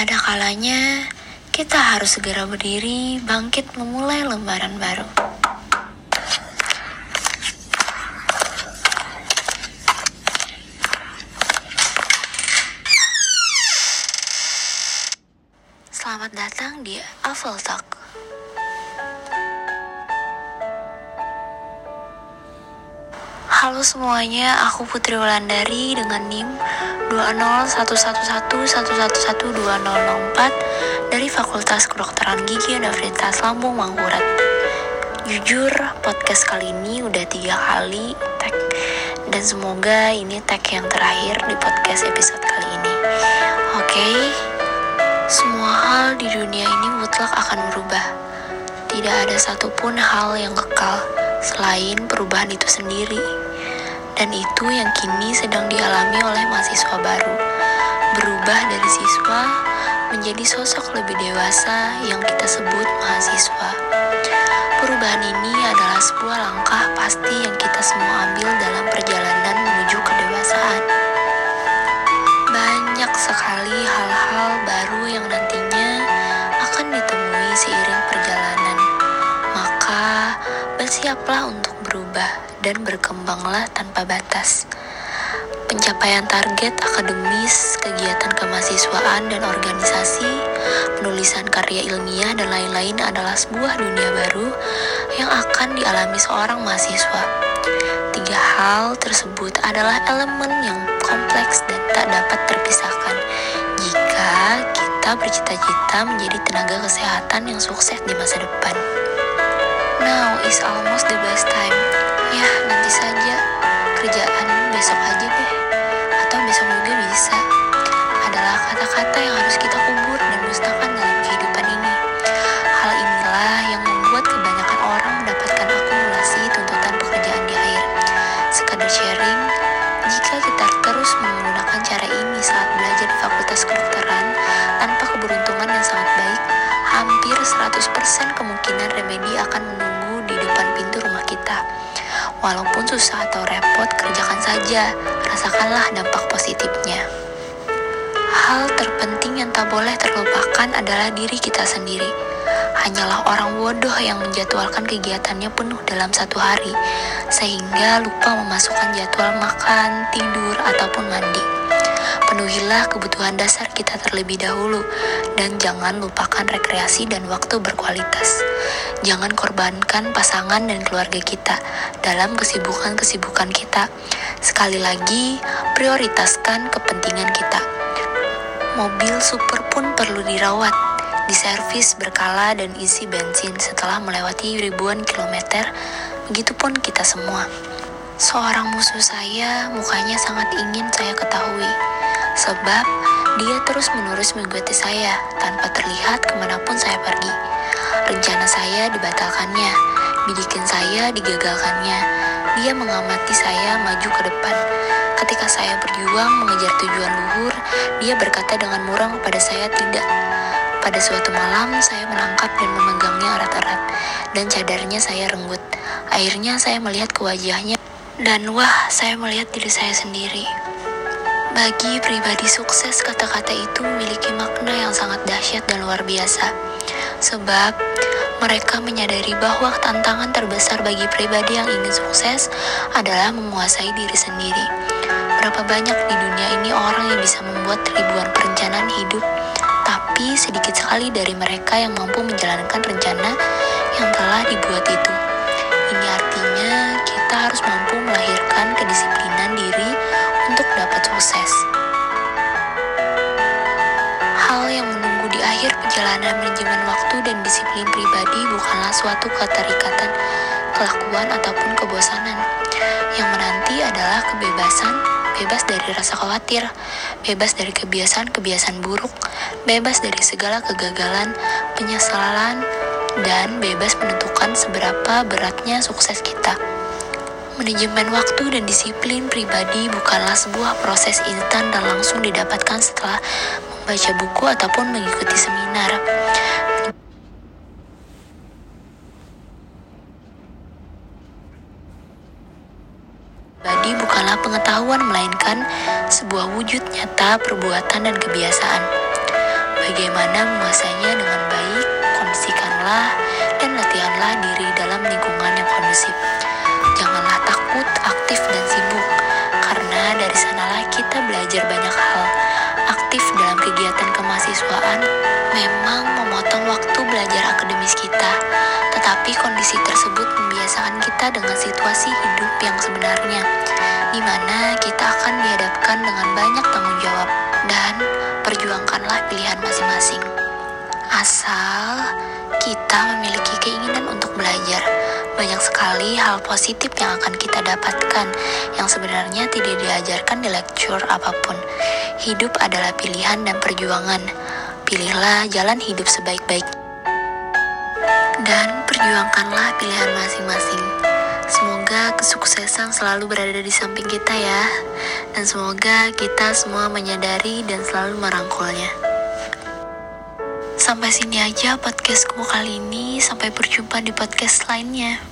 Ada kalanya kita harus segera berdiri, bangkit memulai lembaran baru. Selamat datang di Talk. Halo semuanya, aku Putri Wulandari dengan NIM 2011111112004 dari Fakultas Kedokteran Gigi Universitas Lambung Mangkurat. Jujur, podcast kali ini udah tiga kali tag dan semoga ini tag yang terakhir di podcast episode kali ini. Oke, semua hal di dunia ini mutlak akan berubah. Tidak ada satupun hal yang kekal selain perubahan itu sendiri. Dan itu yang kini sedang dialami oleh mahasiswa baru. Berubah dari siswa menjadi sosok lebih dewasa yang kita sebut mahasiswa. Perubahan ini adalah sebuah langkah pasti yang kita semua ambil dalam perjalanan menuju kedewasaan. Banyak sekali hal-hal baru yang nantinya akan ditemui seiring perjalanan. Maka bersiaplah untuk berubah dan berkembanglah tanpa batas. Pencapaian target akademis, kegiatan kemahasiswaan dan organisasi, penulisan karya ilmiah dan lain-lain adalah sebuah dunia baru yang akan dialami seorang mahasiswa. Tiga hal tersebut adalah elemen yang kompleks dan tak dapat terpisahkan jika kita bercita-cita menjadi tenaga kesehatan yang sukses di masa depan. Now is almost the best time. Ya, nanti saja. Kerjaan besok aja deh. Atau besok juga bisa. Adalah kata-kata yang harus kita kubur dan musnahkan dalam kehidupan ini. Hal inilah yang membuat kebanyakan orang mendapatkan akumulasi tuntutan pekerjaan di akhir. Sekadar sharing, jika kita terus menggunakan cara ini saat belajar di Fakultas Kedokteran tanpa keberuntungan yang sangat baik, hampir 100% kemungkinan remedi akan menunggu di depan pintu rumah kita. Walaupun susah atau repot, kerjakan saja. Rasakanlah dampak positifnya. Hal terpenting yang tak boleh terlupakan adalah diri kita sendiri. Hanyalah orang bodoh yang menjadwalkan kegiatannya penuh dalam satu hari, sehingga lupa memasukkan jadwal makan, tidur, ataupun mandi. Penuhilah kebutuhan dasar kita terlebih dahulu, dan jangan lupakan rekreasi dan waktu berkualitas. Jangan korbankan pasangan dan keluarga kita dalam kesibukan-kesibukan kita. Sekali lagi, prioritaskan kepentingan kita. Mobil super pun perlu dirawat, diservis berkala dan isi bensin setelah melewati ribuan kilometer. Begitupun kita semua. Seorang musuh saya mukanya sangat ingin saya ketahui, sebab dia terus-menerus mengikuti saya tanpa terlihat ke mana pun saya pergi. Rencana saya dibatalkannya, bidikan saya digagalkannya. Dia mengamati saya maju ke depan. Ketika saya berjuang mengejar tujuan luhur, dia berkata dengan murang kepada saya tidak. Pada suatu malam, saya menangkap dan memegangnya erat-erat, dan cadarnya saya renggut. Akhirnya saya melihat ke wajahnya, dan wah, saya melihat diri saya sendiri. Bagi pribadi sukses, kata-kata itu memiliki makna yang sangat dahsyat dan luar biasa. Sebab, mereka menyadari bahwa tantangan terbesar bagi pribadi yang ingin sukses adalah menguasai diri sendiri. Berapa banyak di dunia ini orang yang bisa membuat ribuan perencanaan hidup, tapi sedikit sekali dari mereka yang mampu menjalankan rencana yang telah dibuat itu. Ini artinya kita harus mampu melahirkan kedisiplinan diri sukses. Hal yang menunggu di akhir perjalanan manajemen waktu dan disiplin pribadi bukanlah suatu keterikatan, kelakuan, ataupun kebosanan. Yang menanti adalah kebebasan, bebas dari rasa khawatir, bebas dari kebiasaan-kebiasaan buruk, bebas dari segala kegagalan, penyesalan, dan bebas menentukan seberapa beratnya sukses kita. Manajemen waktu dan disiplin pribadi bukanlah sebuah proses instan dan langsung didapatkan setelah membaca buku ataupun mengikuti seminar. Pribadi bukanlah pengetahuan melainkan sebuah wujud nyata perbuatan dan kebiasaan. Bagaimana menguasainya dengan baik, kondisikanlah dan latihanlah diri dalam lingkungan yang kondusif. Aktif, dan sibuk, karena dari sanalah kita belajar banyak hal. Aktif dalam kegiatan kemahasiswaan memang memotong waktu belajar akademis kita, tetapi kondisi tersebut membiasakan kita dengan situasi hidup yang sebenarnya, di mana kita akan dihadapkan dengan banyak tanggung jawab dan perjuangkanlah pilihan masing-masing. Asal kita memiliki banyak sekali hal positif yang akan kita dapatkan yang sebenarnya tidak diajarkan di lecture apa pun. Hidup adalah pilihan dan perjuangan. Pilihlah jalan hidup sebaik-baik dan perjuangkanlah pilihan masing-masing. Semoga kesuksesan selalu berada di samping kita ya. Dan semoga kita semua menyadari dan selalu merangkulnya. Sampai sini aja podcastku kali ini. Sampai berjumpa di podcast lainnya.